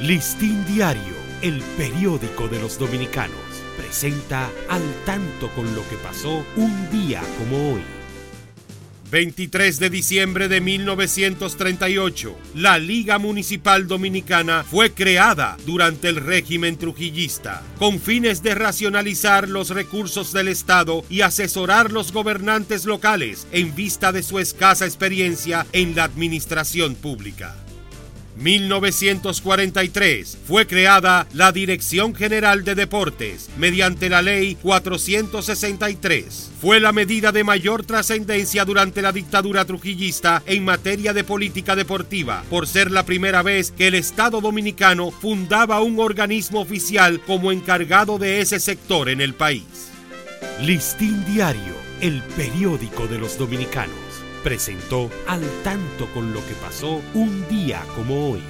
Listín Diario, el periódico de los dominicanos, presenta al tanto con lo que pasó un día como hoy. 23 de diciembre de 1938, la Liga Municipal Dominicana fue creada durante el régimen trujillista, con fines de racionalizar los recursos del Estado y asesorar los gobernantes locales en vista de su escasa experiencia en la administración pública. 1943 fue creada la Dirección General de Deportes mediante la Ley 463. Fue la medida de mayor trascendencia durante la dictadura trujillista en materia de política deportiva, por ser la primera vez que el Estado dominicano fundaba un organismo oficial como encargado de ese sector en el país. Listín Diario, el periódico de los dominicanos presentó Al tanto con lo que pasó un día como hoy.